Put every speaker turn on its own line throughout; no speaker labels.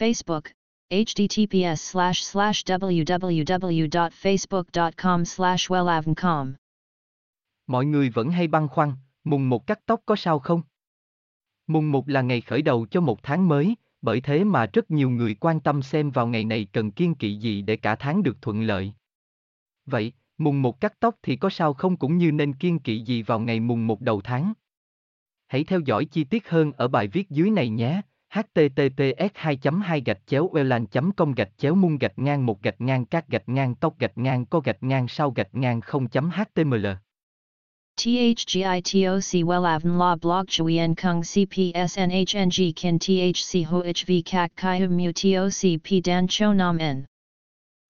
Facebook, https slash slash www.facebook.com slash wellavncom.
Mọi người vẫn hay băn khoăn, mùng một cắt tóc có sao không? Mùng một là ngày khởi đầu cho một tháng mới, bởi thế mà rất nhiều người quan tâm xem vào ngày này cần kiên kỵ gì để cả tháng được thuận lợi. Vậy, mùng một cắt tóc thì có sao không cũng như nên kiên kỵ gì vào ngày mùng một đầu tháng? Hãy theo dõi chi tiết hơn ở bài viết dưới này nhé https 2 2 gạch chéo welan com gạch chéo mung gạch ngang một gạch ngang các gạch ngang tóc gạch ngang co gạch ngang sau gạch ngang 0 html
THGITOC Welavn La Blog Chuyen Kung CPSNHNG Kin THC HOHV Kak Kai Mu TOC P Dan Cho Nam N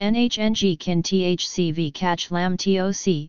NHNG Kin THCV Catch Lam TOC